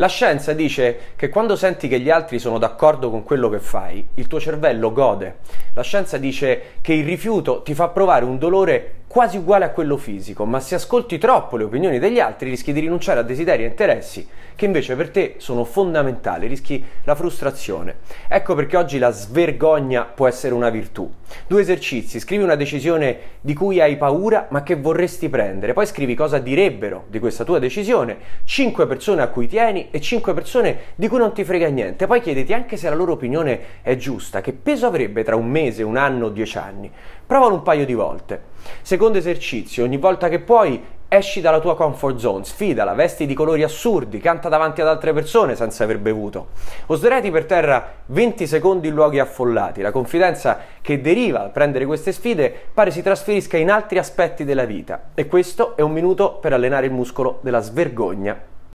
La scienza dice che quando senti che gli altri sono d'accordo con quello che fai, il tuo cervello gode. La scienza dice che il rifiuto ti fa provare un dolore quasi uguale a quello fisico, ma se ascolti troppo le opinioni degli altri rischi di rinunciare a desideri e interessi che invece per te sono fondamentali, rischi la frustrazione. Ecco perché oggi la svergogna può essere una virtù. Due esercizi, scrivi una decisione di cui hai paura ma che vorresti prendere, poi scrivi cosa direbbero di questa tua decisione, cinque persone a cui tieni e cinque persone di cui non ti frega niente, poi chiediti anche se la loro opinione è giusta, che peso avrebbe tra un mese, un anno o dieci anni. Provalo un paio di volte. Secondo esercizio, ogni volta che puoi esci dalla tua comfort zone, sfidala, vesti di colori assurdi, canta davanti ad altre persone senza aver bevuto. O sdraiati per terra 20 secondi in luoghi affollati. La confidenza che deriva dal prendere queste sfide pare si trasferisca in altri aspetti della vita. E questo è un minuto per allenare il muscolo della svergogna